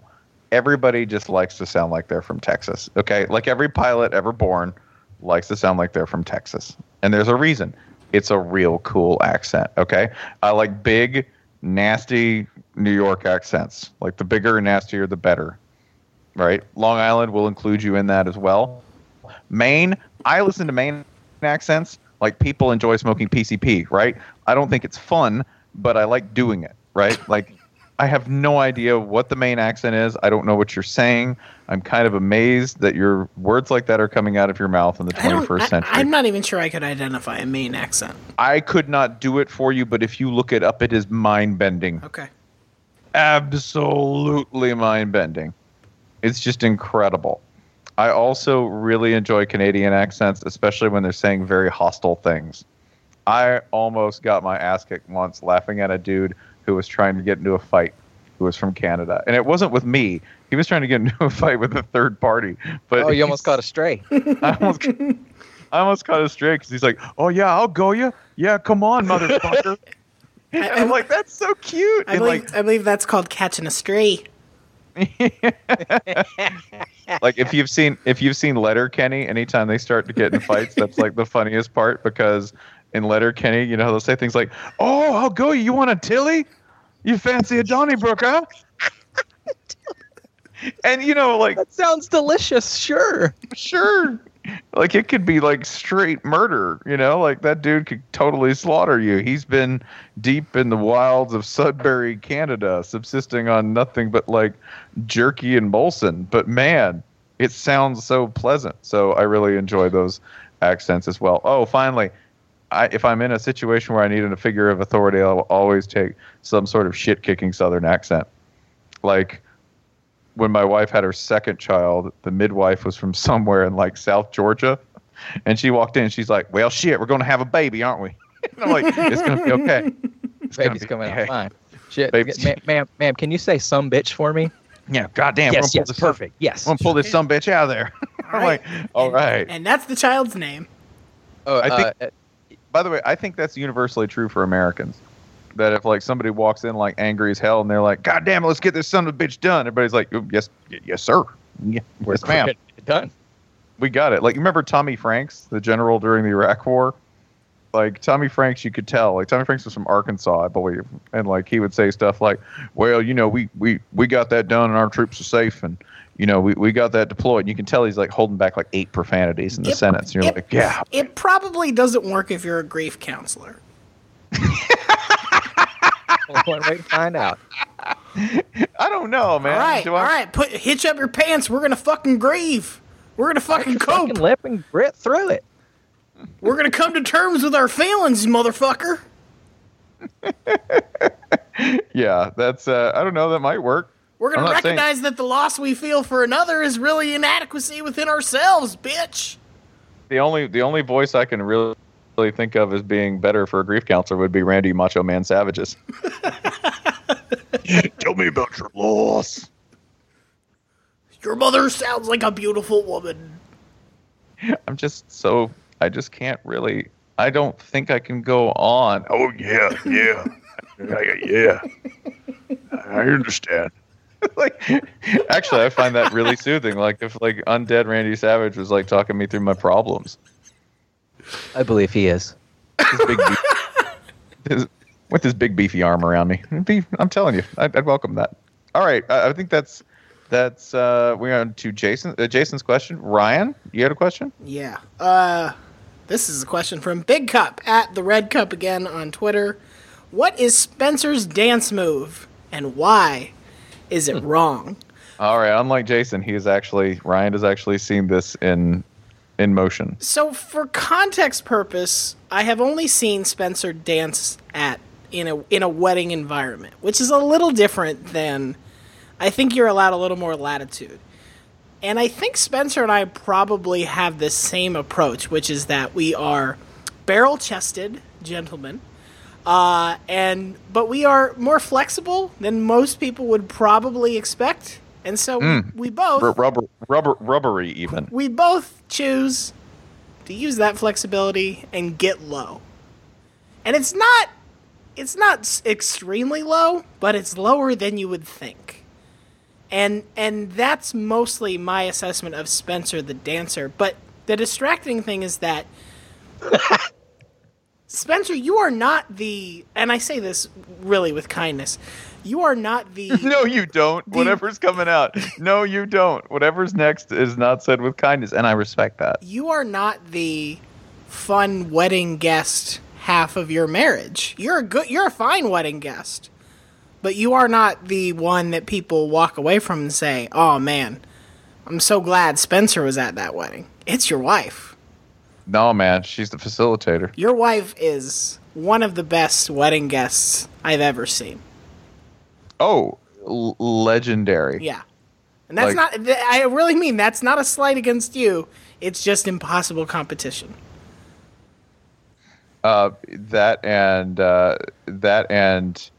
everybody just likes to sound like they're from Texas. Okay, like every pilot ever born likes to sound like they're from Texas. And there's a reason. It's a real cool accent, okay? I like big, nasty New York accents. Like the bigger and nastier, the better. Right? Long Island will include you in that as well. Maine, I listen to Maine accents like people enjoy smoking PCP, right? I don't think it's fun, but I like doing it, right? Like I have no idea what the Maine accent is. I don't know what you're saying. I'm kind of amazed that your words like that are coming out of your mouth in the I 21st I- century. I'm not even sure I could identify a Maine accent. I could not do it for you, but if you look it up, it is mind bending. Okay. Absolutely mind bending. It's just incredible. I also really enjoy Canadian accents, especially when they're saying very hostile things. I almost got my ass kicked once laughing at a dude who was trying to get into a fight who was from Canada. And it wasn't with me. He was trying to get into a fight with a third party. But Oh, you almost he's- caught a stray. I almost, I almost caught it straight because he's like, "Oh yeah, I'll go you. Yeah, come on, motherfucker." I, I'm like, "That's so cute." I and believe, like, I believe that's called catching a stray. like if you've seen if you've seen Letterkenny, anytime they start to get in fights, that's like the funniest part because in Letterkenny, you know, they'll say things like, "Oh, I'll go you. Want a Tilly? You fancy a Donnybrook, huh?" and you know, like That sounds delicious. Sure. sure like it could be like straight murder you know? Like that dude could totally slaughter you. He's been deep in the wilds of sudbury canada subsisting on nothing but like jerky and Molson. but man it sounds so pleasant. So i really enjoy those accents as well. Oh finally I, if i'm in a situation where i need a figure of authority i'll always take some sort of shit kicking southern accent. Like when my wife had her second child, the midwife was from somewhere in like South Georgia. And she walked in and she's like, Well, shit, we're going to have a baby, aren't we? And I'm like, It's going to be okay. It's gonna Baby's be coming okay." out fine. Shit, Baby's- ma- ma'am, ma'am, can you say some bitch for me? Yeah, goddamn. yes, we're yes, this, perfect. Yes. I'm going to pull this some bitch out of there. I'm like, All right. And that's the child's name. Oh, I think- uh, By the way, I think that's universally true for Americans. That if like somebody walks in like angry as hell and they're like, God damn it, let's get this son of a bitch done. Everybody's like, "Oh, Yes, y- yes, sir. Yeah, we're yes, ma'am. done. We got it. Like you remember Tommy Franks, the general during the Iraq War? Like Tommy Franks, you could tell. Like Tommy Franks was from Arkansas, I believe, and like he would say stuff like, "Well, you know, we we we got that done, and our troops are safe, and you know, we, we got that deployed." And you can tell he's like holding back like eight profanities in the It- sentence. And you're it- like, "Yeah, It probably doesn't work if you're a grief counselor. One way to find out. I don't know, man." all right, Do I- all right. Put hitch up your pants. We're gonna fucking grieve. We're gonna fucking cope. Fucking lip and grit through it. We're gonna come to terms with our feelings, motherfucker. Yeah, that's. Uh, I don't know. That might work. We're gonna I'm saying- recognize that the loss we feel for another is really inadequacy within ourselves, bitch. The only the only voice I can really really think of as being better for a grief counselor would be Randy Macho Man Savages. Tell me about your loss. Your mother sounds like a beautiful woman. I'm just so I just can't really. I don't think I can go on. Oh yeah, yeah, yeah, yeah. I understand. like, actually, I find that really soothing. Like if like undead Randy Savage was like talking me through my problems. I believe he is. His big beef, his, with his big beefy arm around me. Be- I'm telling you, I'd, I'd welcome that. All right, I, I think that's that's uh, we're on to Jason. Uh, Jason's question. Ryan, you had a question? Yeah. Uh, this is a question from Big Cup at the Red Cup again on Twitter. What is Spencer's dance move, and why is it wrong? All right. Unlike Jason, he is actually Ryan has actually seen this in in motion. So, for context purpose, I have only seen Spencer dance at in a in a wedding environment, which is a little different than. I think you're allowed a little more latitude. And I think Spencer and I probably have the same approach, which is that we are barrel chested gentlemen. Uh, and but we are more flexible than most people would probably expect. And so we, mm. we both R- rubber, rubber, rubbery even. we both choose to use that flexibility and get low. And it's not it's not extremely low, but it's lower than you would think. And and that's mostly my assessment of Spencer the dancer, but The distracting thing is that Spencer, you are not the, and I say this really with kindness. You are not the. No, you don't. Whatever's coming out. No, you don't. Whatever's next is not said with kindness, and I respect that. You are not the fun wedding guest half of your marriage. You're a good. You're a fine wedding guest, but you are not the one that people walk away from and say, "Oh man, I'm so glad Spencer was at that wedding." It's your wife. No, man, she's the facilitator. Your wife is one of the best wedding guests I've ever seen. Oh, l- legendary. Yeah. And that's Like- not, th- I really mean, that's not a slight against you. It's just impossible competition. Uh, that and uh, that and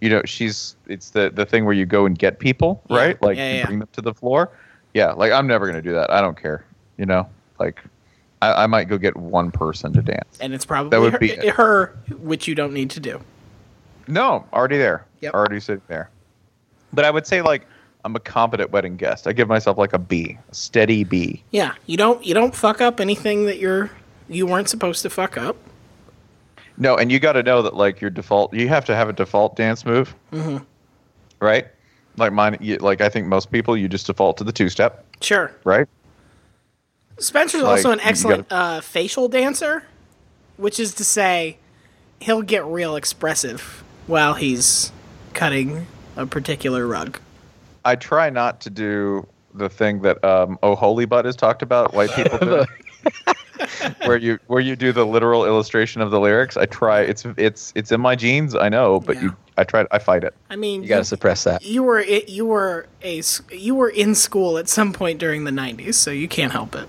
you know she's it's the the thing where you go and get people Yeah. right like Yeah, yeah. bring them to the floor yeah like i'm never gonna do that i don't care you know like i, I might go get one person to dance And it's probably that would her, be it. her, which you don't need to do. no already there Yep. already sitting there but i would say like i'm a competent wedding guest i give myself like a b a steady b Yeah. You don't, you don't fuck up anything that you're, you weren't supposed to fuck up. no and you got to know that like your default you have to have a default dance move mm-hmm. right like mine you, like i think most people you just default to the two step Sure. right Spencer's Like, also an excellent gotta- uh, facial dancer, which is to say, he'll get real expressive while he's cutting a particular rug. I try not to do the thing that um, Oh Holy Butt has talked about. White people do, where you where you do the literal illustration of the lyrics. I try. It's it's it's in my genes. I know, but Yeah. you. I try. I fight it. I mean, You got to suppress that. you were it, you were a s- you were in school at some point during the 90s, so you can't help it.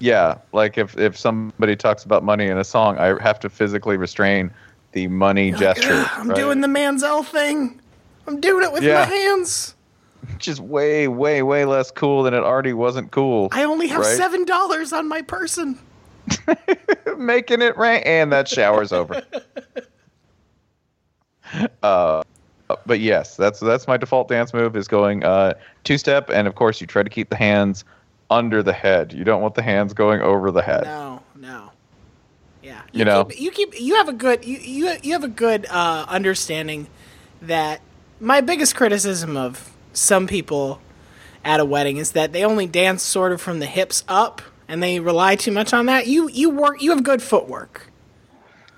Yeah, like if if somebody talks about money in a song, I have to physically restrain the money gesture. I'm right? doing the Manziel thing. I'm doing it with Yeah. my hands. which is way way way less cool than it already wasn't cool. I only have right? seven dollars on my person. making it rain, and that shower's over. uh, but yes, that's that's my default dance move is going uh, two step, and of course you try to keep the hands under the head. You don't want the hands going over the head. No, no. Yeah, You know? keep, you keep you have a good you you, you have a good uh, understanding that my biggest criticism of some people at a wedding is that they only dance sort of from the hips up and they rely too much on that. You you work you have good footwork.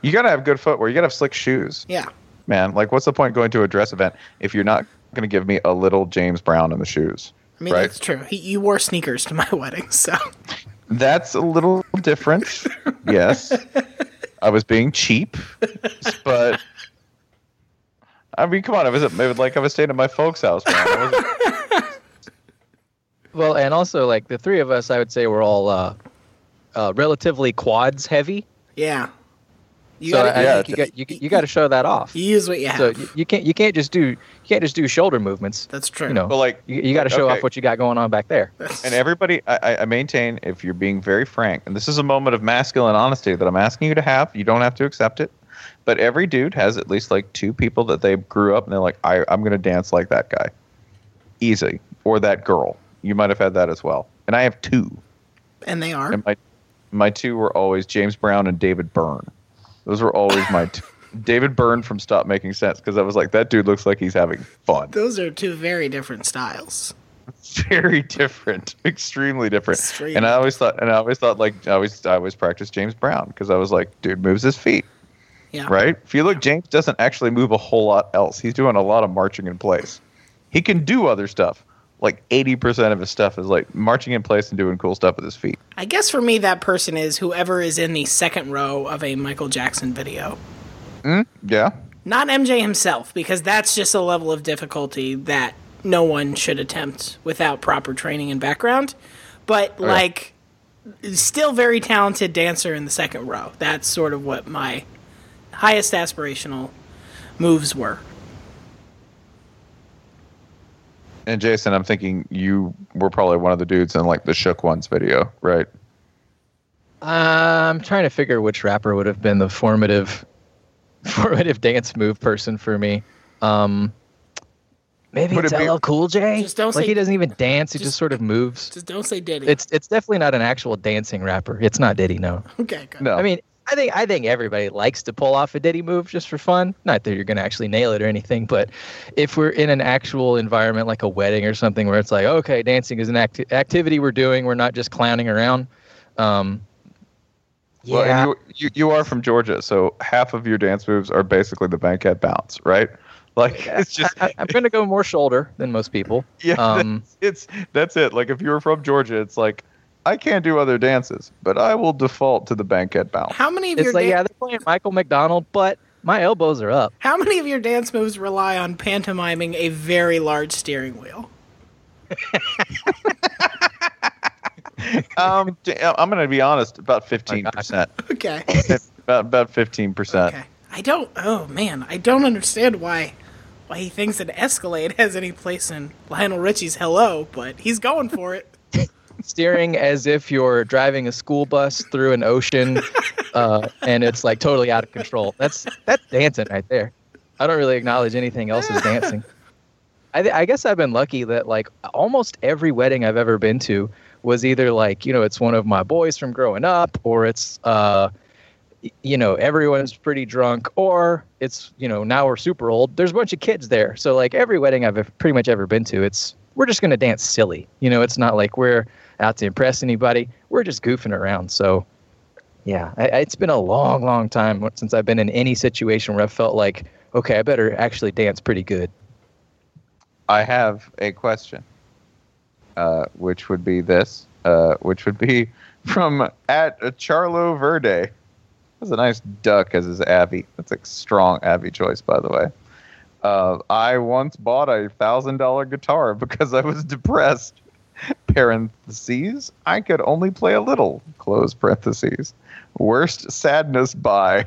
You gotta have good footwear. You gotta have slick shoes, Yeah. man. Like, what's the point going to a dress event if you're not gonna give me a little James Brown in the shoes? I mean Right. that's true. He, you wore sneakers to my wedding, so That's a little different. yes. I was being cheap, but I mean, come on. I was at, like I was staying at my folks' house, man. Well, and also like the three of us, I would say we're all uh, uh, relatively quads heavy. yeah. You so gotta, I yeah, think you got you, you got to show that off. you use what you have. So you, you can't you can't just do you can't just do shoulder movements. that's true. You know, But like, you, you got to show okay. off what you got going on back there. and everybody, I, I- I maintain, if you're being very frank, and this is a moment of masculine honesty that I'm asking you to have. You don't have to accept it, but every dude has at least like two people that they grew up and they're like, I, I'm gonna dance like that guy, easy, or that girl. You might have had that as well, and I have two. and they are. And my my two were always James Brown and David Byrne. Those were always my two. David Byrne from Stop Making Sense because I was like, that dude looks like he's having fun. Those are two very different styles. Very different, extremely different. Extreme. And I always thought, and I always thought, like, I always, I always practiced James Brown because I was like, dude moves his feet, Yeah. right? If you look, James doesn't actually move a whole lot else. He's doing a lot of marching in place. He can do other stuff. Like eighty percent of his stuff is like marching in place and doing cool stuff with his feet. I guess for me, that person is whoever is in the second row of a Michael Jackson video. Hmm? Yeah, Not MJ himself, because that's just a level of difficulty that no one should attempt without proper training and background. But, oh, yeah. like, still very talented dancer in the second row. That's sort of what my highest aspirational moves were. And Jason, I'm thinking you were probably one of the dudes in like the Shook Ones video, right? I'm trying to figure which rapper would have been the formative, formative dance move person for me. Um, Maybe Would it's it be- LL Cool J. Just don't like say- he doesn't even dance; he just, just- sort of moves. Just don't say Diddy. It's it's definitely not an actual dancing rapper. It's not Diddy, no. okay. Good. No. I mean, I think I think everybody likes to pull off a Diddy move just for fun. Not that you're gonna actually nail it or anything, but if we're in an actual environment like a wedding or something where it's like, okay, dancing is an acti- activity we're doing. We're not just clowning around. Um, yeah, Well, you, you you are from Georgia, so half of your dance moves are basically the bankhead bounce, right? Like it's just I, am gonna go more shoulder than most people. yeah, Um, it's that's it. Like if you were from Georgia, it's like I can't do other dances, but I will default to the bankhead bounce. How many of it's your like dan- yeah, they're playing Michael McDonald, but my elbows are up. how many of your dance moves rely on pantomiming a very large steering wheel? Um, d- I'm gonna be honest, about fifteen percent. Okay. About about fifteen percent. Okay. I don't. Oh man, I don't understand why why he thinks an Escalade has any place in Lionel Richie's Hello, but he's going for it. Steering as if you're driving a school bus through an ocean uh, and it's like totally out of control. That's that's dancing right there. I don't really acknowledge anything else as dancing. I, th- I guess i've been lucky that like almost every wedding i've ever been to was either like you know it's one of my boys from growing up or it's uh you know everyone's pretty drunk or it's you know now we're super old there's a bunch of kids there. So like every wedding i've pretty much ever been to it's we're just going to dance silly. You know it's not like we're out to impress anybody we're just goofing around so yeah I, it's been a long long time since i've been in any situation where i felt like okay i better actually dance pretty good I have a question, uh, which would be this, uh, which would be from at Charlo Verde. That's a nice duck as his Avi. That's a strong Avi choice, by the way. Uh, I once bought a thousand dollar guitar because I was depressed. Parentheses. I could only play a little. Close parentheses. Worst sadness by.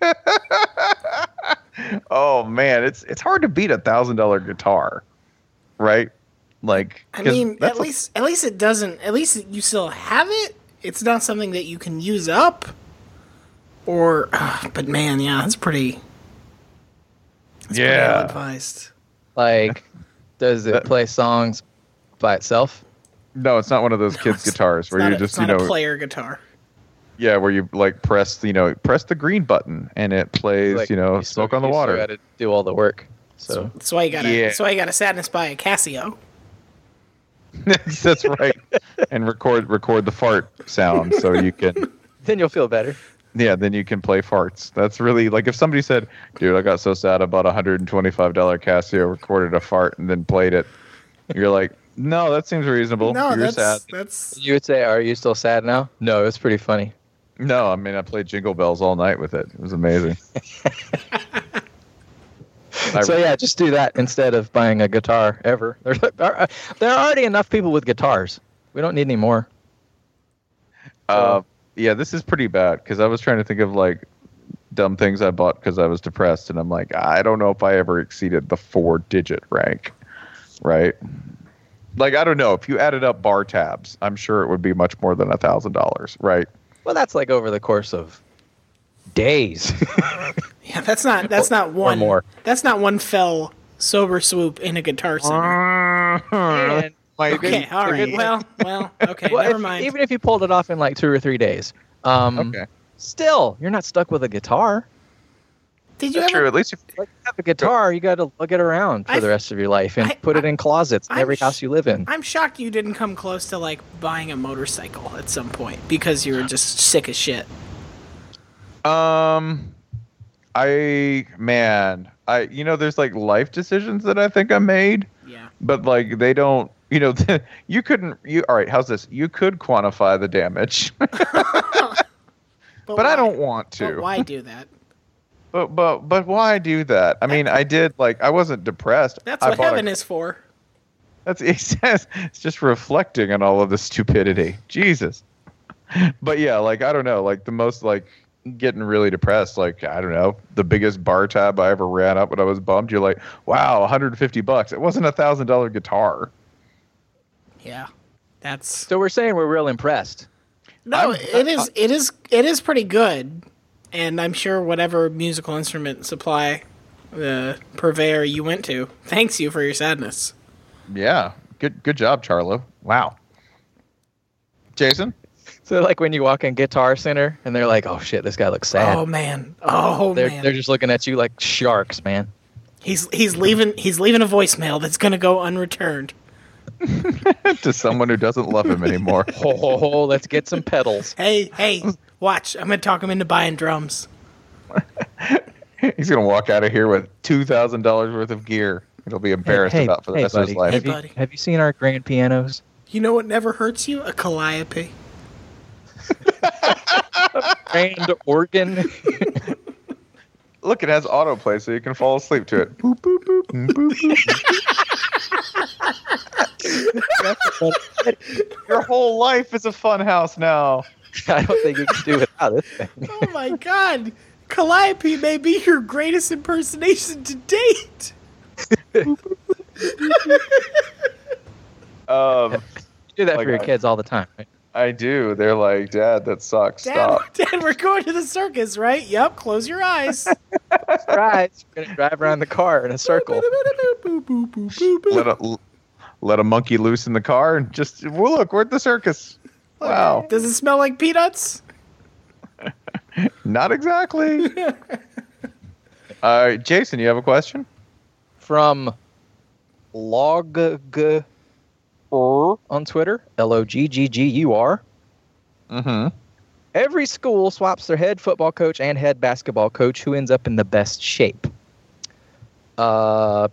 oh man, it's it's hard to beat a thousand dollar guitar, right? Like, I mean, that's at a- least at least it doesn't. At least you still have it. It's not something that you can use up. Or, but man, yeah, that's pretty. That's Yeah. ill-advised. like does it play songs by itself no, it's not one of those kids' It's- guitars it's where you just it's you know a player guitar. yeah where you like press you know press the green button and it plays like you know still- smoke on the you still water. gotta do all the work so That's why you got to. Yeah. That's why you got to sadness by a Casio. That's right. and record record the fart sound so you can then you'll feel better yeah then you can play farts. That's really like if somebody said, "Dude, I got so sad about a hundred and twenty five dollar Casio, recorded a fart, and then played it." You're like, "No, that seems reasonable. No, You're that's sad." that's. you would say are you still sad now no it's pretty funny No, I mean I played Jingle Bells all night with it. It was amazing. So yeah, just do that instead of buying a guitar ever. There, there, there are already enough people with guitars. We don't need any more. Uh, yeah, this is pretty bad because I was trying to think of like dumb things I bought because I was depressed, and I'm like, I don't know if I ever exceeded the four digit rank, right? Like I don't know if you added up bar tabs, I'm sure it would be much more than a thousand dollars, right? Well, that's like over the course of days. Yeah, that's not. That's not one. more. That's not one fell sober swoop in a guitar center. And- Okay, all right. Well, well, okay. well, never if- mind. Even if you pulled it off in like two or three days, um, Okay, still you're not stuck with a guitar. Did you that's ever? true. At least if Like you have a guitar, you got to lug it around for I- the rest of your life and I- put it in closets in I'm every sh- house you live in. I'm shocked you didn't come close to like buying a motorcycle at some point because you were just sick as shit. Um, I man, I you know, there's like life decisions that I think I made, Yeah. but like they don't. You know, you couldn't. You all right? How's this? You could quantify the damage, But, but I don't want but to. why do that? But but but why do that? I mean, I did like I wasn't depressed. That's I what bought a- heaven is for. That's it says it's just reflecting on all of the stupidity. Jesus. But yeah, like I don't know, like the most like getting really depressed, like I don't know, the biggest bar tab I ever ran up when I was bummed, you're like, wow, 150 bucks. It wasn't a thousand dollar guitar. Yeah. That's So we're saying we're real impressed. no. I'm- it is. It is. It is pretty good, and I'm sure whatever musical instrument supply the purveyor you went to, thanks you for your sadness. Yeah. Good good job, Charlo. Wow. Jason? So like when you walk in Guitar Center and they're like, "Oh shit, this guy looks sad." Oh man. Oh they're man. they're just looking at you like sharks, man. He's he's leaving he's leaving a voicemail that's gonna go unreturned. to someone who doesn't love him anymore. Ho ho ho! Let's get some pedals. Hey, hey, watch. I'm gonna talk him into buying drums. He's gonna walk out of here with two thousand dollars worth of gear. It'll be embarrassed hey, about for the hey, rest of his life. Have you, have you seen our grand pianos? You know what never hurts you? A calliope. Grand organ. Look, it has autoplay, so you can fall asleep to it. Boop, boop, Your whole life is a fun house now. I don't think you can do without this thing. Oh my god. Calliope may be your greatest impersonation to date. Um, You do that Like for your kids all the time, right? I do. They're like, Dad, that sucks. Dad, Stop. Dad, we're going to the circus, right? Yep, close your eyes. right. We're gonna drive around the car in a circle. Let a let a monkey loose in the car and just well, look, we're at the circus. Wow, Does it smell like peanuts? not exactly. All right, uh, Jason, you have a question? From Log on Twitter, L O G G G U R. Mm-hmm. Every school swaps their head football coach and head basketball coach who ends up in the best shape. Uh,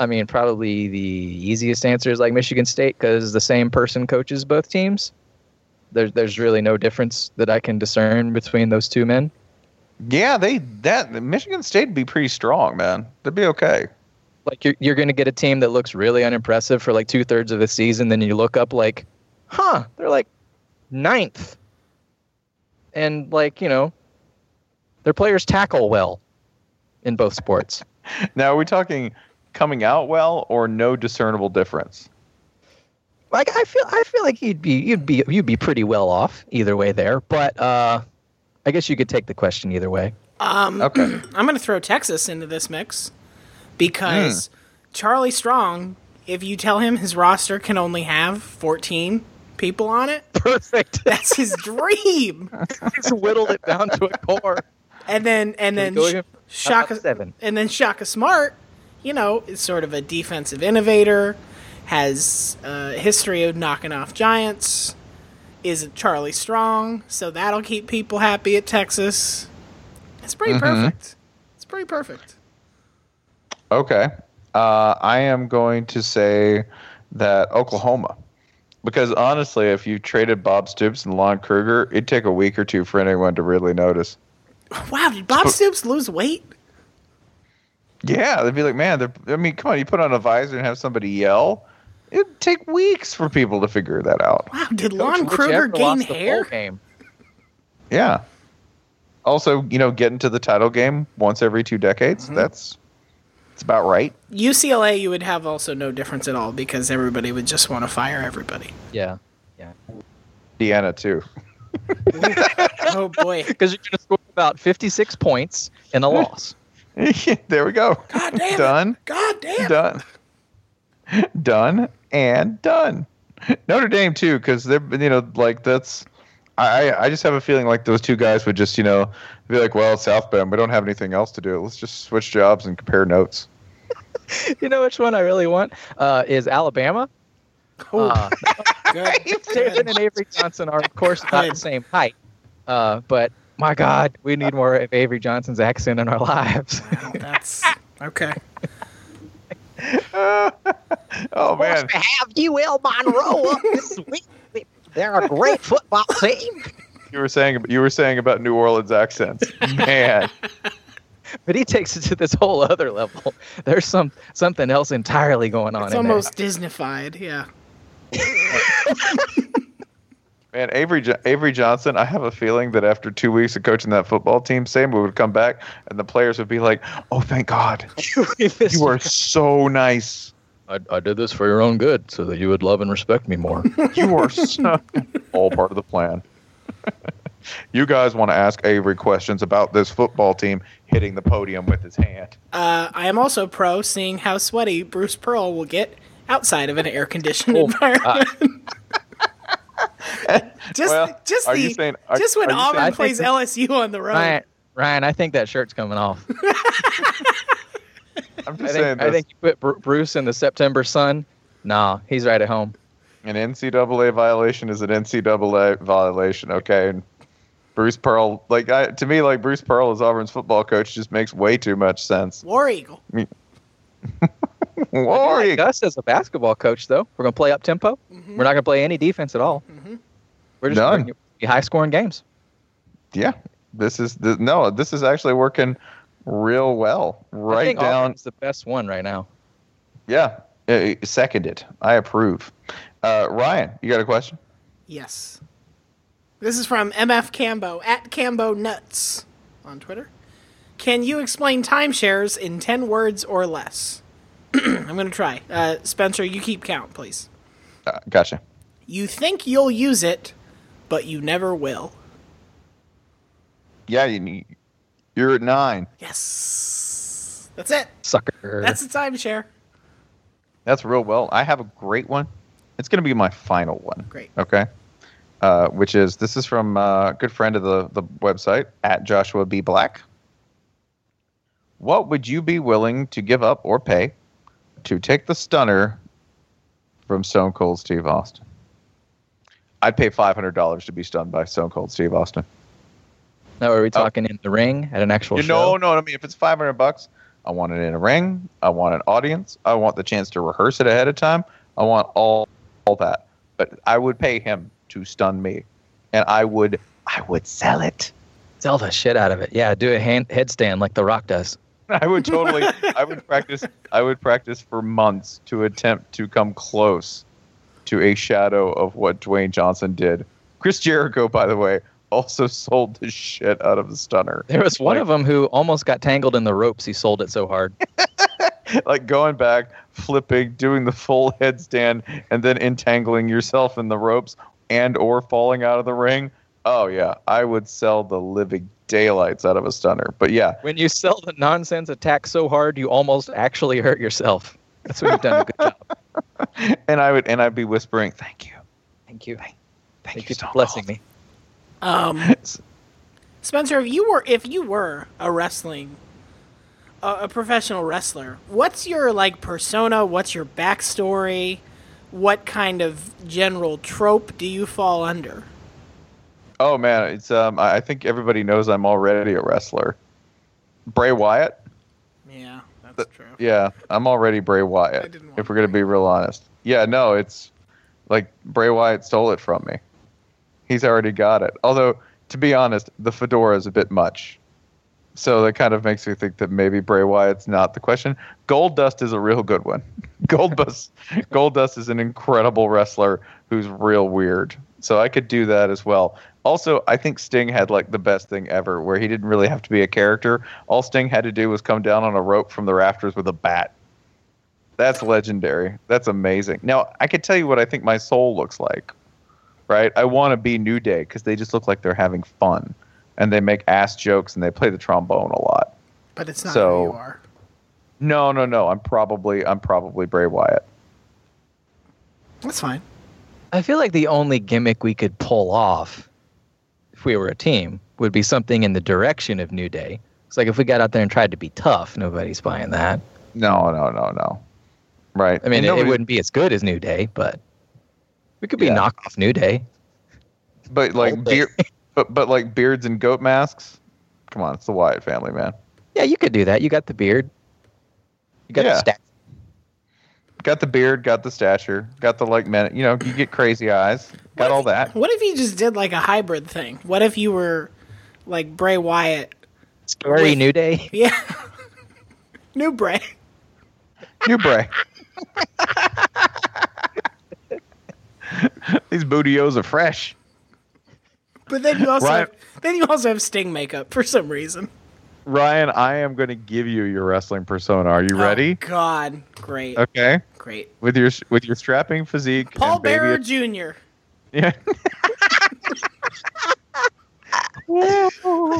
I mean, probably the easiest answer is like Michigan State because the same person coaches both teams. There's there's really no difference that I can discern between those two men. Yeah, they that Michigan State would be pretty strong, man. They'd be okay. Like you're you're going to get a team that looks really unimpressive for like two thirds of the season, then you look up like, huh, they're like ninth, and like you know, their players tackle well in both sports. Now, are we talking coming out well or no discernible difference? like I feel I feel like you'd be you'd be you'd be pretty well off either way there, but uh, I guess you could take the question either way. Um, Okay. I'm going to throw Texas into this mix because mm. Charlie Strong, if you tell him his roster can only have 14 people on it, Perfect. that's his dream. He's whittled it down to a core. And then and then Sh- Shaka seven. and then Shaka Smart, you know, is sort of a defensive innovator, has a history of knocking off giants, is Charlie Strong, so that'll keep people happy at Texas. It's pretty mm-hmm. perfect. It's pretty perfect. Okay. Uh, I am going to say that Oklahoma. Because honestly, if you traded Bob Stoops and Lon Kruger, it'd take a week or two for anyone to really notice. Wow, did Bob Stoops lose weight? Yeah, they'd be like, man, they're, I mean, come on, you put on a visor and have somebody yell. It'd take weeks for people to figure that out. Wow, did Lon Kruger gain lost the bowl hair? Game. Yeah. Also, you know, getting to the title game once every two decades, that's it's about right. UCLA, you would have also no difference at all because everybody would just want to fire everybody. Yeah. Yeah. Indiana, too. Oh boy. Because you're going to score about 56 points in a loss. there we go. God damn it. Done. God damn. done, done, and done. Notre Dame too, because they're you know like that's. I I just have a feeling like those two guys would just you know be like, well, it's South Bend, we don't have anything else to do. Let's just switch jobs and compare notes. you know which one I really want uh, is Alabama. Oh, Uh, good. Jason and Avery Johnson are of course not the same height, uh, but my God, we need more of Avery Johnson's accent in our lives. That's okay. Oh man, have UL Monroe up this week. They're a great football team. you were saying you were saying about New Orleans accents, man. but he takes it to this whole other level. There's some something else entirely going on. In there. It's in almost Disneyfied, yeah. Man, Avery Avery Johnson. I have a feeling that after two weeks of coaching that football team, Sam would come back and the players would be like, "Oh, thank God, you are so nice. I, I did this for your own good, so that you would love and respect me more. You are so all part of the plan." You guys want to ask Avery questions about this football team hitting the podium with his hand. Uh, I am also pro seeing how sweaty Bruce Pearl will get outside of an air conditioned Oh, environment. just, Well, just are the, you saying- are- just when are Auburn saying- plays LSU on the road. Ryan, Ryan, I think that shirt's coming off. I'm I just saying think, I think you put Bru- Bruce in the September sun. Nah, he's right at home. an NCAA violation is an NCAA violation, okay? And Bruce Pearl, like I, to me, like Bruce Pearl as Auburn's football coach just makes way too much sense. War Eagle. War Like Eagle. Gus as a basketball coach, though, we're gonna play up tempo. Mm-hmm. We're not gonna play any defense at all. We're just None. gonna be high scoring games. Yeah, this is the, no, this is actually working real well. I Right think down, Auburn's the best one right now. yeah, uh, seconded. I approve. Uh, Ryan, you got a question? Yes. This is from MF Cambo at Cambo Nuts on Twitter. Can you explain timeshares in 10 words or less? I'm going to try. Uh, Spencer, you keep count, please. Uh, gotcha. You think you'll use it, but you never will. Yeah, you, need- you're at nine. Yes. That's it. Sucker. That's the timeshare. That's real well. I have a great one. It's going to be my final one. Great. Okay. Uh, which is this is from uh, a good friend of the the website at Joshua B Black. What would you be willing to give up or pay to take the stunner from Stone Cold Steve Austin? I'd pay five hundred dollars to be stunned by Stone Cold Steve Austin. Now, are we oh. talking in the ring at an actual You show? know, no, I mean, if it's five hundred bucks, I want it in a ring. I want an audience. I want the chance to rehearse it ahead of time. I want all, all that. But I would pay him to stun me, and I would, I would sell it. Sell the shit out of it. Yeah, do a hand headstand like The Rock does. I would totally. I would practice. I would practice for months to attempt to come close to a shadow of what Dwayne Johnson did. Chris Jericho, by the way, also sold the shit out of the stunner. There was one Like- of them who almost got tangled in the ropes. He sold it so hard. like going back, flipping, doing the full headstand, and then entangling yourself in the ropes and or falling out of the ring. Oh yeah, I would sell the living daylights out of a stunner. But yeah, When you sell the nonsense attack so hard, you almost actually hurt yourself. That's when you've done a good job. and I would and I'd be whispering, "Thank you, Thank you. thank, Thank you, you for blessing me. Um, Spencer, if you were if you were a wrestling a, a professional wrestler, what's your like persona? What's your backstory? What kind of general trope do you fall under? Oh man, it's um. I I think everybody knows I'm already a wrestler. Bray Wyatt. Yeah, that's true. Yeah, I'm already Bray Wyatt. If we're gonna be real honest. Yeah, no, it's like Bray Wyatt stole it from me. He's already got it. Although, to be honest, the fedora is a bit much. So that kind of makes me think that maybe Bray Wyatt's not the question. Goldust is a real good one. Gold Dust, Goldust is an incredible wrestler who's real weird. So I could do that as well. Also, I think Sting had like the best thing ever, where he didn't really have to be a character. All Sting had to do was come down on a rope from the rafters with a bat. That's legendary. That's amazing. Now, I could tell you what I think my soul looks like. Right? I want to be New Day because they just look like they're having fun, and they make ass jokes and they play the trombone a lot. But it's not So- who you are. No, no, no. I'm probably I'm probably Bray Wyatt. That's fine. I feel like the only gimmick we could pull off if we were a team would be something in the direction of New Day. It's like if we got out there and tried to be tough, nobody's buying that. No, no, no, no. Right. I mean, And it, it wouldn't be as good as New Day, but we could be Yeah. knockoff New Day. But like Old beard, but but like beards and goat masks. Come on, it's the Wyatt family, man. Yeah, you could do that. You got the beard. You got Yeah. the stat. Got the beard, got the stature, got the like men. You know, you get crazy eyes, got all that. What if you just did like a hybrid thing? What if you were like Bray Wyatt? Scary With- New Day. Yeah. New Bray. New Bray. These bootios are fresh. But then you also Right. have, then you also have Sting makeup for some reason. Ryan, I am going to give you your wrestling persona. Are you Oh, ready? God, great, Okay. great. With your with your strapping physique, Paul Bearer Jr. Yeah.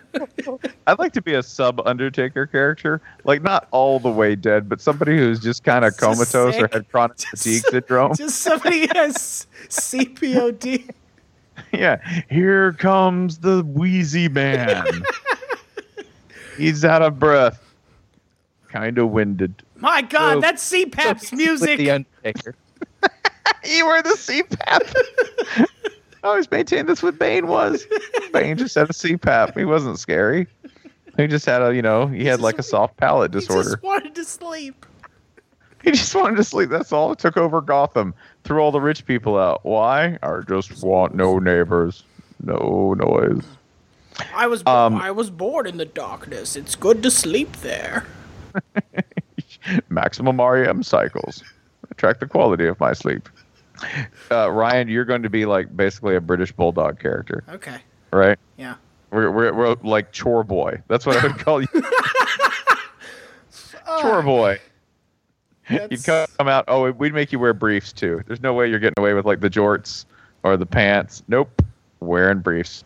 I'd like to be a sub Undertaker character, like not all the way dead, but somebody who's just kind of comatose or had chronic Just- fatigue syndrome. Just somebody has CPOD. yeah, here comes the wheezy man. He's out of breath, kind of winded. My God, So- that's CPAP's With music. the Undertaker. You were the CPAP. I always maintained this with Bane was. Bane just had a CPAP. He wasn't scary. He just had a, you know, he had like a soft palate disorder. he just wanted to sleep. He just wanted to sleep. That's all. It took over Gotham. Threw all the rich people out. Why? I just want no neighbors, no noise. I was bo- Um, I was bored in the darkness. It's good to sleep there. Maximum REM cycles. Track the quality of my sleep. Uh, Ryan, you're going to be like basically a British bulldog character, Okay. right? Yeah. We're, we're, we're like chore boy. That's what I would call you. chore boy. You'd come out. Oh, we'd make you wear briefs too. There's no way you're getting away with like the jorts or the pants. Nope. Wearing briefs.